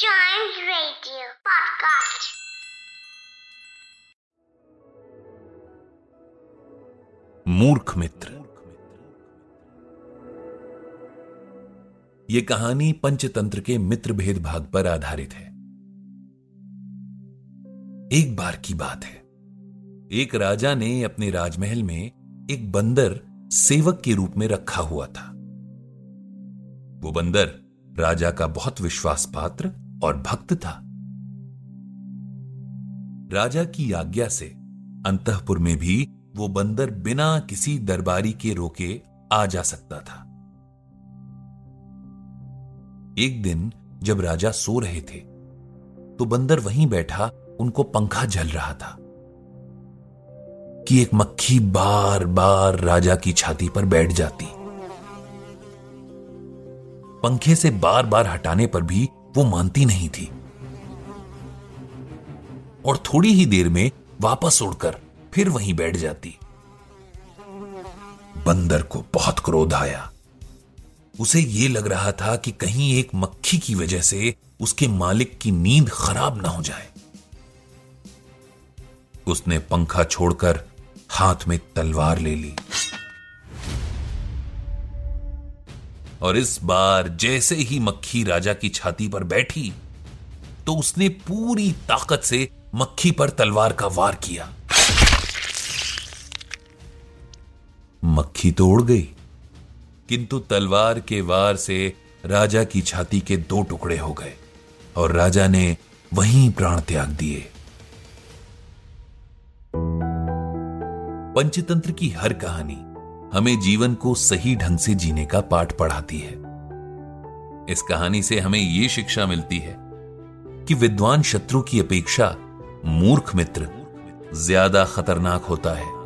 Chimes Radio Podcast. मूर्ख मित्र। यह कहानी पंचतंत्र के मित्र भेद भाग पर आधारित है। एक बार की बात है। एक राजा ने अपने राजमहल में एक बंदर सेवक के रूप में रखा हुआ था। वो बंदर राजा का बहुत विश्वास पात्र और भक्त था। राजा की आज्ञा से अंतपुर में भी वो बंदर बिना किसी दरबारी के रोके आ जा सकता था। एक दिन जब राजा सो रहे थे तो बंदर वहीं बैठा, उनको पंखा झल रहा था कि एक मक्खी बार बार राजा की छाती पर बैठ जाती। पंखे से बार बार हटाने पर भी वो मानती नहीं थी। और थोड़ी ही देर में वापस उड़कर फिर वहीं बैठ जाती। बंदर को बहुत क्रोध आया। उसे यह लग रहा था कि कहीं एक मक्खी की वजह से उसके मालिक की नींद खराब ना हो जाए। उसने पंखा छोड़कर हाथ में तलवार ले ली। और इस बार जैसे ही मक्खी राजा की छाती पर बैठी तो उसने पूरी ताकत से मक्खी पर तलवार का वार किया। मक्खी तो उड़ गई, किंतु तलवार के वार से राजा की छाती के दो टुकड़े हो गए और राजा ने वहीं प्राण त्याग दिए। पंचतंत्र की हर कहानी हमें जीवन को सही ढंग से जीने का पाठ पढ़ाती है। इस कहानी से हमें यह शिक्षा मिलती है कि विद्वान शत्रु की अपेक्षा मूर्ख मित्र ज़्यादा खतरनाक होता है।